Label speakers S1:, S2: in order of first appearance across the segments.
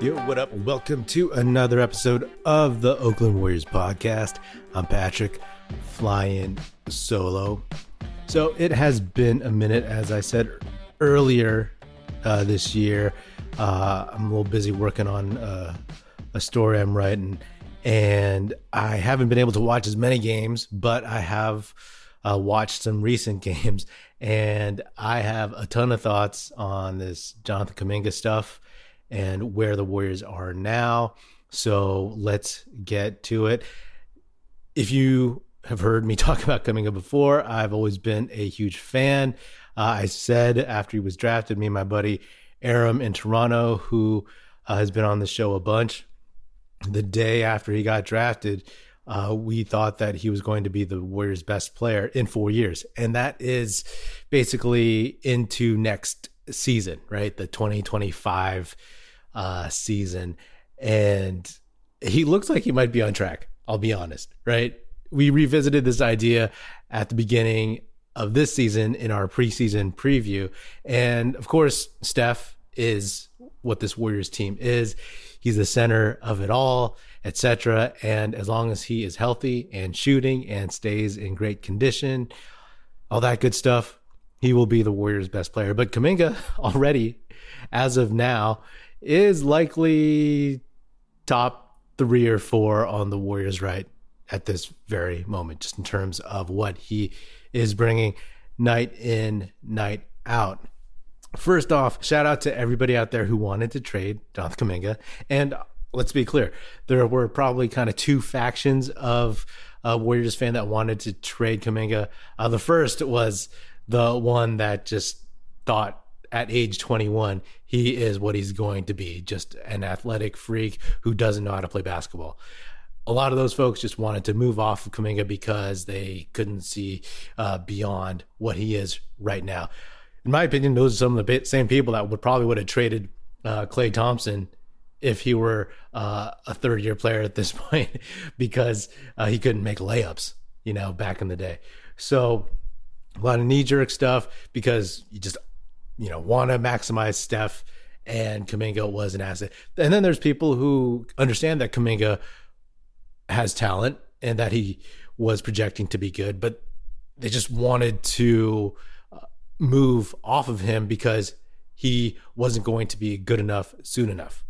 S1: Yo, what up? Welcome to another episode of the Oakland Warriors podcast. I'm Patrick, flying solo. So it has been a minute, as I said earlier uh, this year. Uh, I'm a little busy working on uh, a story I'm writing, and I haven't been able to watch as many games, but I have uh, watched some recent games, and I have a ton of thoughts on this Jonathan Kuminga stuff and where the Warriors are now. So let's get to it. If you have heard me talk about Kuminga before, I've always been a huge fan. Uh, I said after he was drafted, me and my buddy Aram in Toronto, who uh, has been on the show a bunch, the day after he got drafted, uh, we thought that he was going to be the Warriors' best player in four years. And that is basically into next season, right? The 2025 uh, season. And he looks like he might be on track. I'll be honest, right? We revisited this idea at the beginning of this season in our preseason preview. And of course, Steph is what this Warriors team is. He's the center of it all, etc. And as long as he is healthy and shooting and stays in great condition, all that good stuff, he will be the Warriors' best player. But Kuminga already, as of now, is likely top three or four on the Warriors right at this very moment, just in terms of what he is bringing night in, night out. First off, shout out to everybody out there who wanted to trade Jonathan Kuminga. And let's be clear, there were probably kind of two factions of uh, Warriors fan that wanted to trade Kuminga. Uh, the first was the one that just thought at age 21 he is what he's going to be just an athletic freak who doesn't know how to play basketball a lot of those folks just wanted to move off of Kuminga because they couldn't see uh, beyond what he is right now. In my opinion, those are some of the same people that would probably would have traded uh, Klay Thompson if he were uh, a third year player at this point because uh, he couldn't make layups, you know, back in the day. So a lot of knee jerk stuff because you just you know, want to maximize Steph and Kuminga was an asset. And then there's people who understand that Kuminga has talent and that he was projecting to be good, but they just wanted to uh, move off of him because he wasn't going to be good enough soon enough.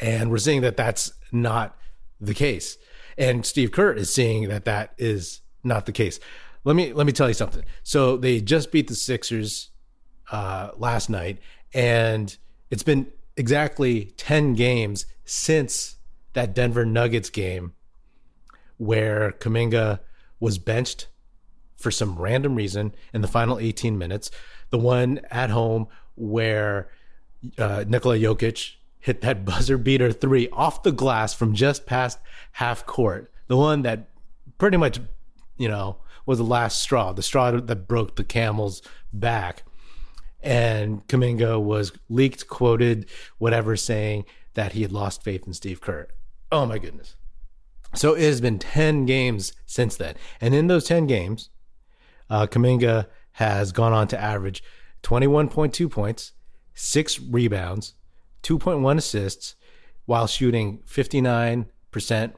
S1: And we're seeing that that's not the case. And Steve Kerr is seeing that that is not the case. Let me let me tell you something. So they just beat the Sixers uh, last night, and it's been exactly 10 games since that Denver Nuggets game where Kuminga was benched for some random reason in the final 18 minutes. The one at home where uh, Nikola Jokic hit that buzzer beater three off the glass from just past half court. The one that pretty much, you know, was the last straw, the straw that broke the camel's back and Kuminga was leaked, quoted, whatever, saying that he had lost faith in Steve Kerr. Oh my goodness. So it has been 10 games since then. And in those 10 games, uh, Kuminga has gone on to average 21.2 points, six rebounds, 2.1 assists, while shooting 59%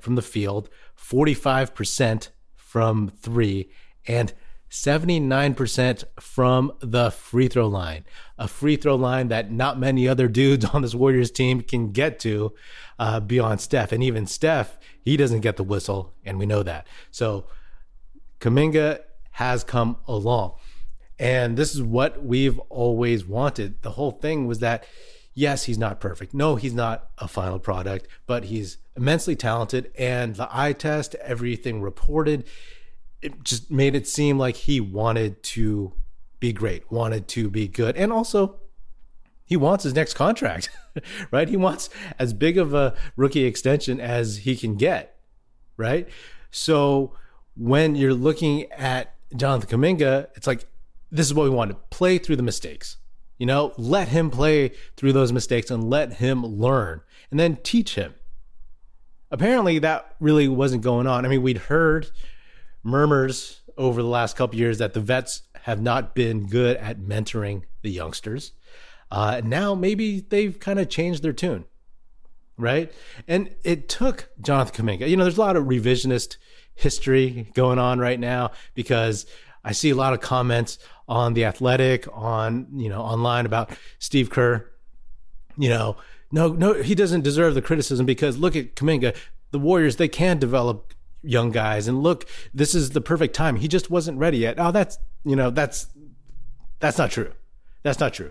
S1: from the field, 45% from three, and 79% from the free throw line, a free throw line that not many other dudes on this Warriors team can get to uh, beyond Steph. And even Steph, he doesn't get the whistle, and we know that. So Kuminga has come along. And this is what we've always wanted. The whole thing was that, yes, he's not perfect. No, he's not a final product, but he's immensely talented. And the eye test, everything reported, it just made it seem like he wanted to be great, wanted to be good, and also he wants his next contract, right? He wants as big of a rookie extension as he can get, right? So when you're looking at Jonathan Kuminga, it's like this is what we want to play through the mistakes. You know, let him play through those mistakes and let him learn and then teach him. Apparently, that really wasn't going on. I mean, we'd heard murmurs over the last couple years that the vets have not been good at mentoring the youngsters. Uh, now maybe they've kind of changed their tune. right? And it took Jonathan Kuminga. You know, there's a lot of revisionist history going on right now because I see a lot of comments on the Athletic, on you know, online about Steve Kerr. You know, no, no, he doesn't deserve the criticism because look at Kuminga. The Warriors, they can develop young guys, and look, this is the perfect time. He just wasn't ready yet. Oh, that's you know, that's that's not true. That's not true.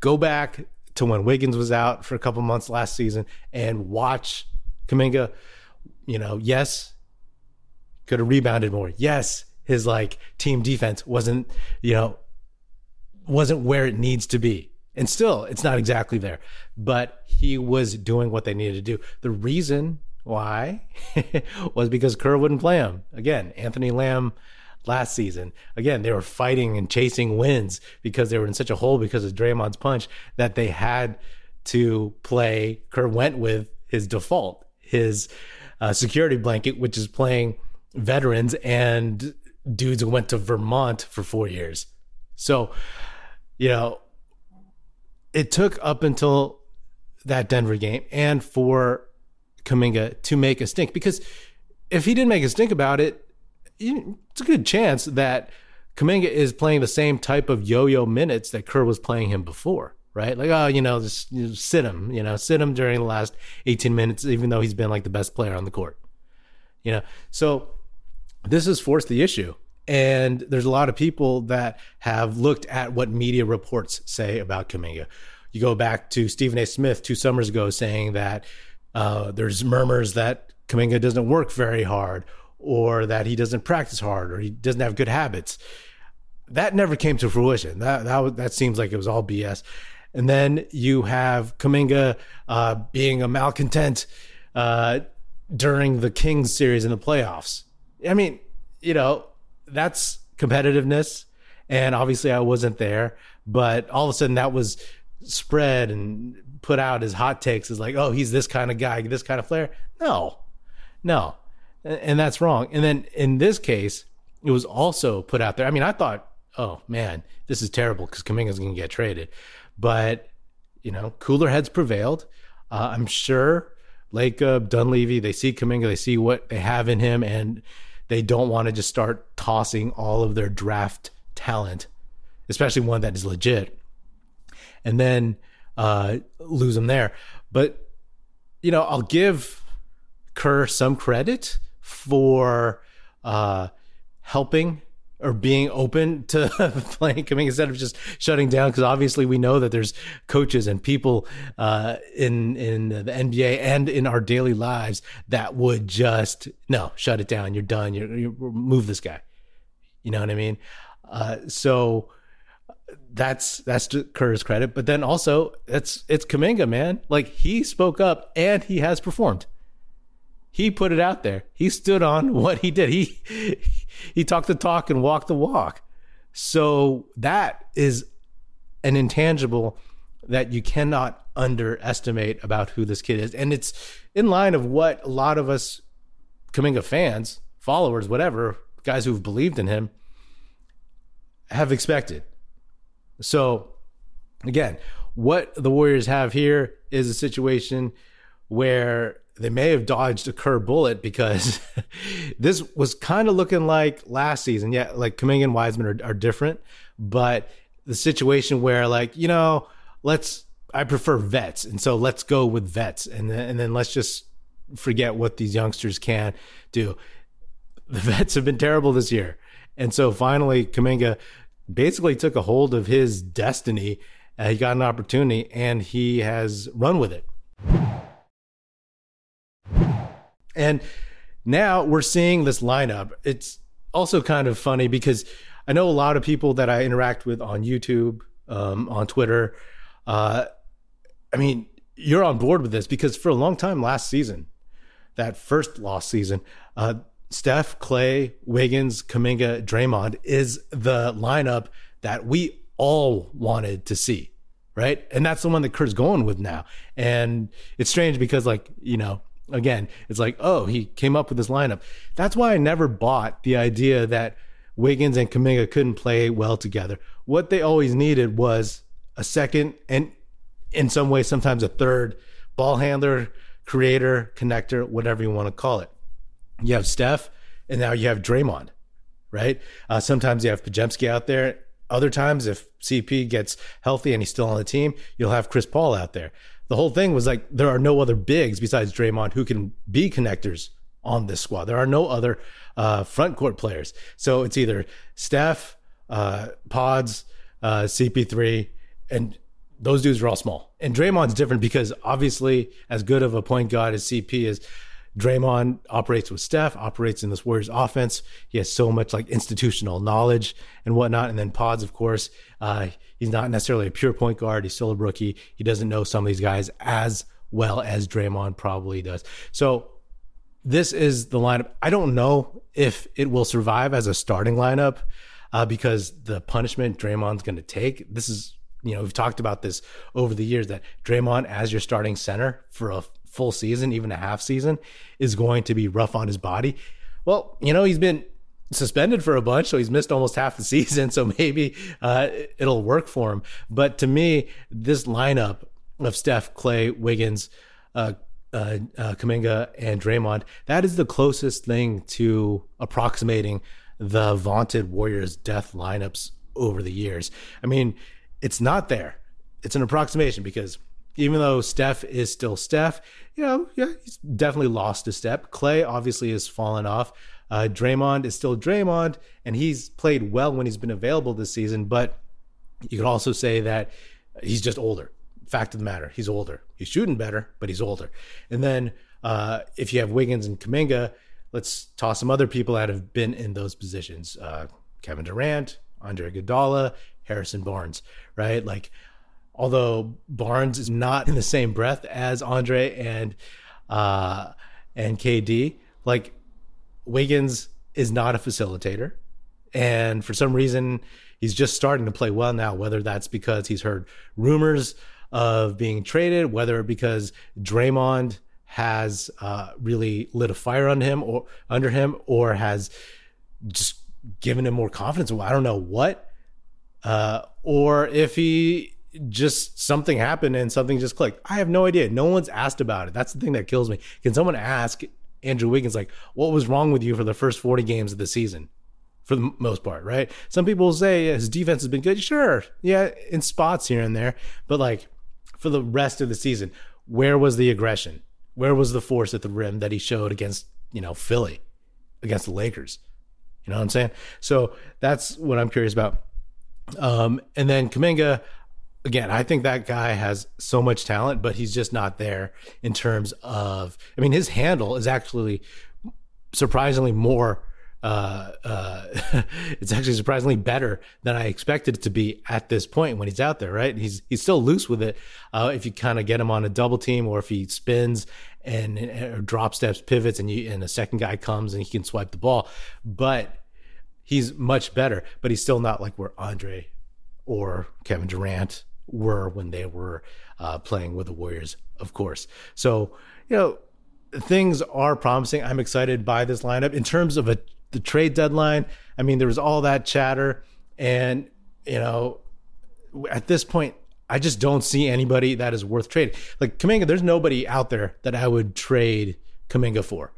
S1: Go back to when Wiggins was out for a couple months last season and watch Kuminga. You know, yes, could have rebounded more. Yes, his like team defense wasn't, you know, wasn't where it needs to be. And still, it's not exactly there, but he was doing what they needed to do. The reason why was because Kerr wouldn't play him. Again, Anthony Lamb last season. Again, they were fighting and chasing wins because they were in such a hole because of Draymond's punch that they had to play. Kerr went with his default, his uh, security blanket, which is playing veterans and dudes who went to Vermont for four years. So, you know, it took up until that Denver game and for Kuminga to make a stink because if he didn't make a stink about it, it's a good chance that Kuminga is playing the same type of yo-yo minutes that Kerr was playing him before, right? Like, oh, you know, just, just sit him, you know, sit him during the last 18 minutes, even though he's been like the best player on the court, you know. So this has forced the issue. And there's a lot of people that have looked at what media reports say about Kuminga. You go back to Stephen A. Smith two summers ago saying that uh, there's murmurs that Kuminga doesn't work very hard or that he doesn't practice hard or he doesn't have good habits. That never came to fruition. That that that seems like it was all BS. And then you have Kuminga uh, being a malcontent uh, during the Kings series in the playoffs. I mean, you know, that's competitiveness. And obviously, I wasn't there, but all of a sudden, that was spread and put out as hot takes as like, oh, he's this kind of guy, this kind of flair. No, no, and that's wrong. And then in this case, it was also put out there. I mean, I thought, oh man, this is terrible because Kuminga's going to get traded, but you know, cooler heads prevailed. Uh, I'm sure Lake uh, Dunleavy, they see Kuminga, they see what they have in him, and they don't want to just start tossing all of their draft talent, especially one that is legit, and then uh, lose them there. But you know, I'll give Kerr some credit for uh, helping or being open to playing Kuminga instead of just shutting down because obviously we know that there's coaches and people uh, in in the NBA and in our daily lives that would just no shut it down. You're done. You you move this guy. You know what I mean? Uh, so that's that's to Kerr's credit but then also it's it's Kuminga man like he spoke up and he has performed he put it out there. He stood on what he did. He he talked the talk and walked the walk. So that is an intangible that you cannot underestimate about who this kid is. And it's in line of what a lot of us Kuminga fans, followers, whatever, guys who've believed in him have expected. So again, what the Warriors have here is a situation where they may have dodged a Kerr bullet because this was kind of looking like last season. Yeah, like Kuminga and Wiseman are, are different, but the situation where like you know, let's I prefer vets, and so let's go with vets, and then, and then let's just forget what these youngsters can do. The vets have been terrible this year, and so finally Kuminga basically took a hold of his destiny. Uh, he got an opportunity, and he has run with it. And now we're seeing this lineup. It's also kind of funny because I know a lot of people that I interact with on YouTube, um, on Twitter. Uh, I mean, you're on board with this because for a long time last season, that first lost season, uh, Steph, Klay, Wiggins, Kuminga, Draymond is the lineup that we all wanted to see, right? And that's the one that Kerr's going with now. And it's strange because, like, you know, again, it's like, oh, he came up with this lineup. That's why I never bought the idea that Wiggins and Kuminga couldn't play well together. What they always needed was a second and in some ways sometimes a third ball handler creator, connector, whatever you want to call it. You have Steph, and now you have Draymond, right? Uh, sometimes you have Podziemski out there. Other times, if CP gets healthy and he's still on the team, you'll have Chris Paul out there. The whole thing was like there are no other bigs besides Draymond who can be connectors on this squad. There are no other uh, front court players. So it's either Steph, uh, Pods, uh, CP3, and those dudes are all small. And Draymond's different because obviously, as good of a point guard as CP is, Draymond operates with Steph, operates in this Warriors offense. He has so much like institutional knowledge and whatnot. And then Pods, of course, uh, he's not necessarily a pure point guard. He's still a rookie. He doesn't know some of these guys as well as Draymond probably does. So this is the lineup. I don't know if it will survive as a starting lineup uh, because the punishment Draymond's going to take. This is, you know, we've talked about this over the years that Draymond as your starting center for a full season, even a half season, is going to be rough on his body. Well, you know, he's been suspended for a bunch, so he's missed almost half the season. So maybe uh, it'll work for him. But to me, this lineup of Steph, Klay, Wiggins, uh, uh, uh, Kuminga and Draymond, that is the closest thing to approximating the vaunted Warriors death lineups over the years. I mean, it's not there. It's an approximation because even though Steph is still Steph, you know, yeah, he's definitely lost a step. Klay obviously has fallen off. Uh, Draymond is still Draymond, and he's played well when he's been available this season. But you could also say that he's just older fact of the matter, he's older. He's shooting better, but he's older. And then uh, if you have Wiggins and Kuminga, let's toss some other people that have been in those positions: uh, Kevin Durant, Andre Iguodala, Harrison Barnes. Right? Like, although Barnes is not in the same breath as Andre and uh, and KD, like Wiggins is not a facilitator, and for some reason. He's just starting to play well now, whether that's because he's heard rumors of being traded, whether because Draymond has uh, really lit a fire on him or under him, or has just given him more confidence. I don't know what, uh, or if he just something happened and something just clicked. I have no idea. No one's asked about it. That's the thing that kills me. Can someone ask Andrew Wiggins like, what was wrong with you for the first forty games of the season? for the most part, right? Some people will say his defense has been good. Sure. Yeah, in spots here and there. But like for the rest of the season. Where was the aggression? Where was the force at the rim that he showed against, you know, Philly, against the Lakers? You know what I'm saying? So that's what I'm curious about. Um, and then Kuminga, again, I think that guy has so much talent, but he's just not there in terms of. I mean, his handle is actually surprisingly more uh, uh, it's actually surprisingly better than I expected it to be at this point when he's out there. Right, he's he's still loose with it. Uh, if you kind of get him on a double team, or if he spins and, and drop steps, pivots, and you and a second guy comes and he can swipe the ball, but he's much better. But he's still not like where Andre or Kevin Durant were when they were uh, playing with the Warriors, of course. So you know things are promising. I'm excited by this lineup in terms of a the trade deadline. I mean, there was all that chatter, and you know, at this point, I just don't see anybody that is worth trading. Like Kuminga, there's nobody out there that I would trade Kuminga for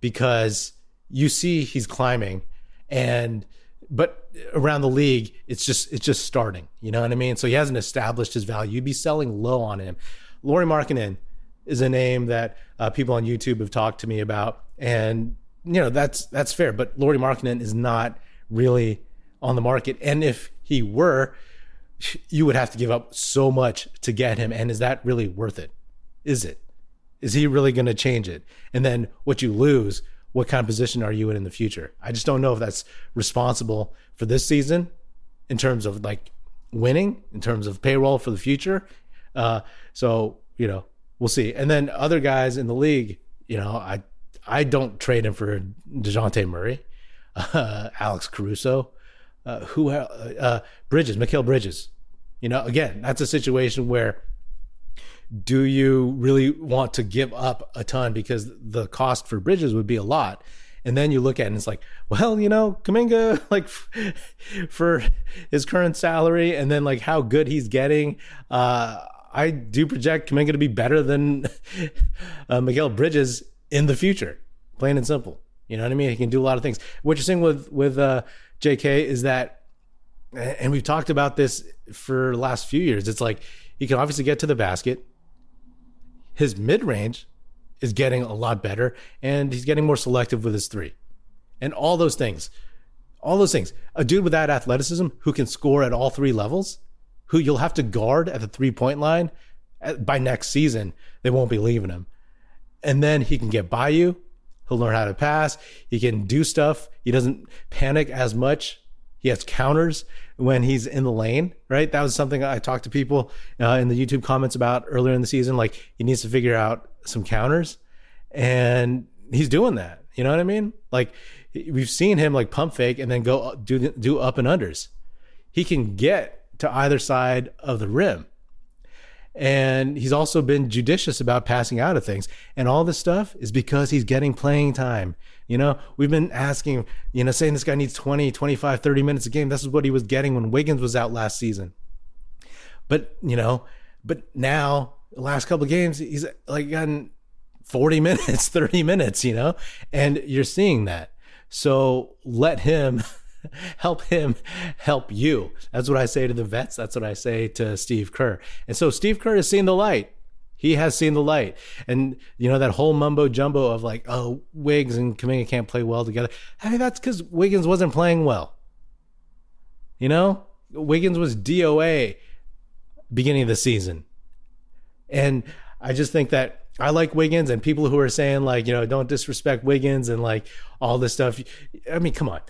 S1: because you see he's climbing, and but around the league, it's just it's just starting. You know what I mean? So he hasn't established his value. You'd be selling low on him. Lauri Markkanen is a name that uh, people on YouTube have talked to me about, and you know that's that's fair. But Lauri Markkanen is not really on the market, and if he were, you would have to give up so much to get him. And is that really worth it? Is it? Is he really going to change it? And then what you lose, what kind of position are you in in the future? I just don't know if that's responsible for this season in terms of like winning, in terms of payroll for the future. Uh, so you know, we'll see. And then other guys in the league, you know, I I don't trade him for Dejounte Murray, uh, Alex Caruso, uh, who uh, uh, Bridges, Mikal Bridges. You know, again, that's a situation where do you really want to give up a ton because the cost for Bridges would be a lot. And then you look at it and it's like, well, you know, Kuminga, like for his current salary and then like how good he's getting, uh, I do project Kuminga to be better than uh, Mikal Bridges in the future, plain and simple. You know what I mean? He can do a lot of things. What you're seeing with with uh, J.K. is that, and we've talked about this for the last few years. It's like he can obviously get to the basket. His mid range is getting a lot better, and he's getting more selective with his three, and all those things, all those things. A dude with that athleticism who can score at all three levels, who you'll have to guard at the three point line by next season, they won't be leaving him, and then he can get by you. He'll learn how to pass. He can do stuff. He doesn't panic as much. He has counters when he's in the lane, right? That was something I talked to people uh, in the YouTube comments about earlier in the season. Like he needs to figure out some counters, and he's doing that. You know what I mean? Like we've seen him like pump fake and then go do do up and unders. He can get to either side of the rim. And he's also been judicious about passing out of things. And all this stuff is because he's getting playing time. You know, we've been asking, you know, saying this guy needs 20, 25, 30 minutes a game. This is what he was getting when Wiggins was out last season. But, you know, but now, the last couple games, he's like gotten 40 minutes, 30 minutes, you know, and you're seeing that. So let him help him help you. That's what I say to the vets. That's what I say to Steve Kerr. And so Steve Kerr has seen the light. He has seen the light. And, you know, that whole mumbo jumbo of like, oh, Wiggins and Kuminga can't play well together. I mean, that's because Wiggins wasn't playing well. You know, Wiggins was DOA beginning of the season. And I just think that I like Wiggins and people who are saying like, you know, don't disrespect Wiggins and like all this stuff. I mean, come on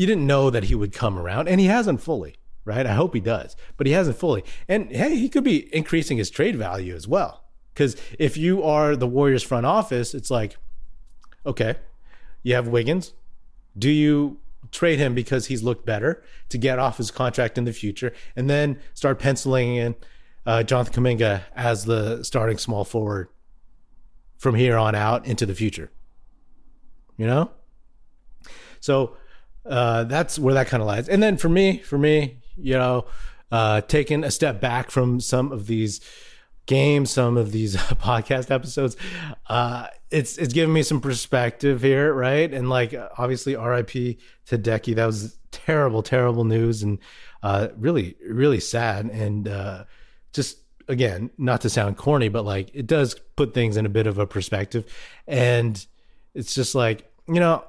S1: you didn't know that he would come around, and he hasn't fully, right? I hope he does, but he hasn't fully. And hey, he could be increasing his trade value as well. Because if you are the Warriors front office, it's like, okay, you have Wiggins. Do you trade him because he's looked better to get off his contract in the future, and then start penciling in uh, Jonathan Kuminga as the starting small forward from here on out into the future? You know, so uh, that's where that kind of lies. And then for me, for me, you know, uh, taking a step back from some of these games, some of these podcast episodes, uh, it's it's giving me some perspective here, right? And like obviously, R.I.P. to Deki. That was terrible, terrible news, and uh, really, really sad. And uh, just again, not to sound corny, but like it does put things in a bit of a perspective, and it's just like you know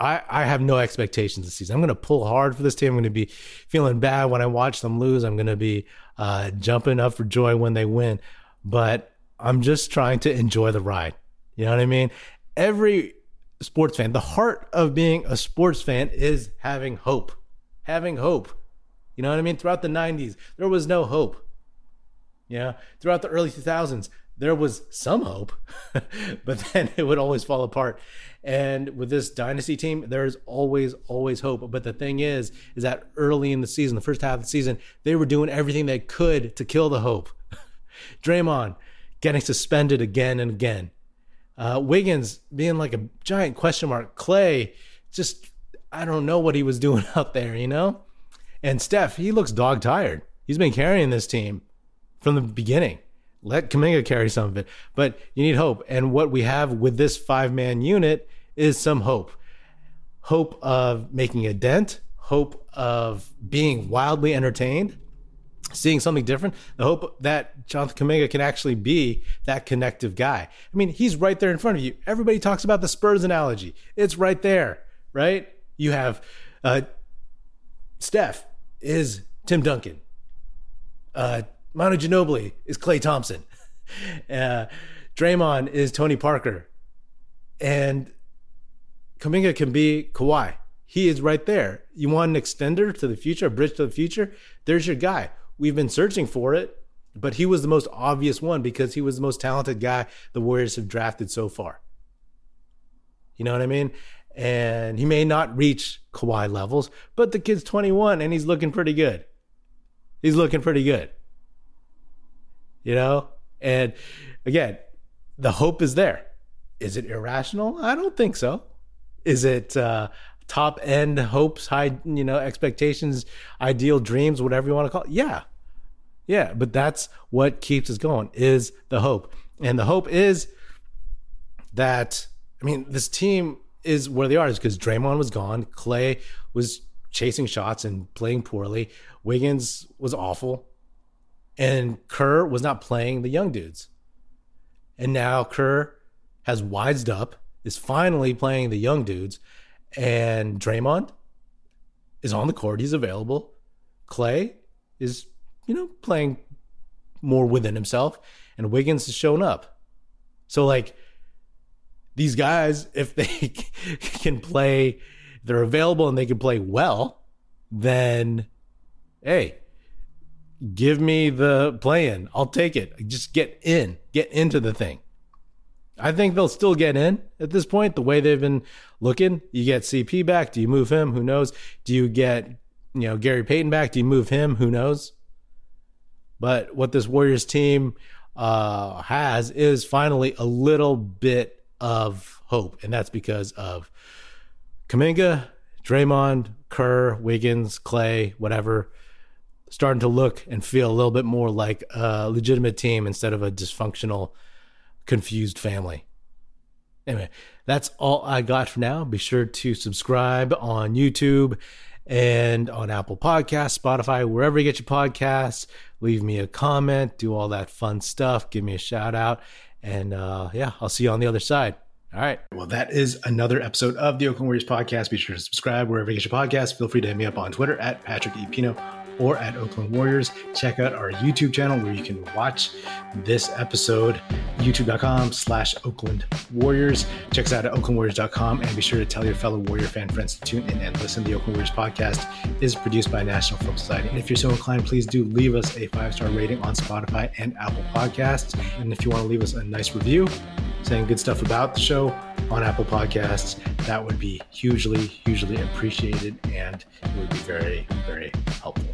S1: I, I have no expectations this season. I'm going to pull hard for this team. I'm going to be feeling bad when I watch them lose. I'm going to be uh, jumping up for joy when they win. But I'm just trying to enjoy the ride. You know what I mean? Every sports fan, the heart of being a sports fan is having hope. Having hope. You know what I mean? Throughout the 90s, there was no hope. Yeah. Throughout the early 2000s, there was some hope, but then it would always fall apart. And with this dynasty team, there is always, always hope. But the thing is, is that early in the season, the first half of the season, they were doing everything they could to kill the hope. Draymond getting suspended again and again. Uh, Wiggins being like a giant question mark. Klay, just, I don't know what he was doing out there, you know? And Steph, he looks dog tired. He's been carrying this team from the beginning let Kuminga carry some of it. But you need hope. And what we have with this five man unit is some hope hope of making a dent, hope of being wildly entertained, seeing something different, the hope that Jonathan Kuminga can actually be that connective guy. I mean, he's right there in front of you. Everybody talks about the Spurs analogy, it's right there, right? You have uh, Steph is Tim Duncan. Uh, Manu Ginobili is Klay Thompson. Uh, Draymond is Tony Parker. And Kuminga can be Kawhi. He is right there. You want an extender to the future, a bridge to the future? There's your guy. We've been searching for it, but he was the most obvious one because he was the most talented guy the Warriors have drafted so far. You know what I mean? And he may not reach Kawhi levels, but the kid's 21 and he's looking pretty good. He's looking pretty good you know? And again, the hope is there. Is it irrational? I don't think so. Is it uh, top end hopes, high, you know, expectations, ideal dreams, whatever you want to call it? Yeah. Yeah, but that's what keeps us going is the hope. And the hope is that I mean, this team is where they are is because Draymond was gone, Klay was chasing shots and playing poorly, Wiggins was awful, and Kerr was not playing the young dudes. And now Kerr has wised up, is finally playing the young dudes, and Draymond is on the court. He's available. Klay is, you know, playing more within himself, and Wiggins has shown up. So, like, these guys, if they can play, they're available and they can play well, then hey, give me the play in. I'll take it. Just get in, get into the thing. I think they'll still get in at this point. The way they've been looking, you get CP back. Do you move him? Who knows? Do you get you know Gary Payton back? Do you move him? Who knows? But what this Warriors team uh, has is finally a little bit of hope, and that's because of Kuminga, Draymond, Kerr, Wiggins, Klay, whatever, starting to look and feel a little bit more like a legitimate team instead of a dysfunctional confused family. Anyway, that's all I got for now. Be sure to subscribe on YouTube and on Apple Podcasts, Spotify, wherever you get your podcasts. Leave me a comment, do all that fun stuff, give me a shout out. And uh, yeah, I'll see you on the other side. All right. Well, that is another episode of the Oakland Warriors podcast. Be sure to subscribe wherever you get your podcast. Feel free to hit me up on Twitter at Patrick E. Pino or at Oakland Warriors. Check out our YouTube channel where you can watch this episode, youtube.com slash Oakland Warriors. Check us out at oaklandwarriors.com and be sure to tell your fellow Warrior fan friends to tune in and listen. The Oakland Warriors podcast is produced by National Film Society. And if you're so inclined, please do leave us a five-star rating on Spotify and Apple Podcasts. And if you want to leave us a nice review saying good stuff about the show on Apple Podcasts, that would be hugely, hugely appreciated and it would be very, very helpful.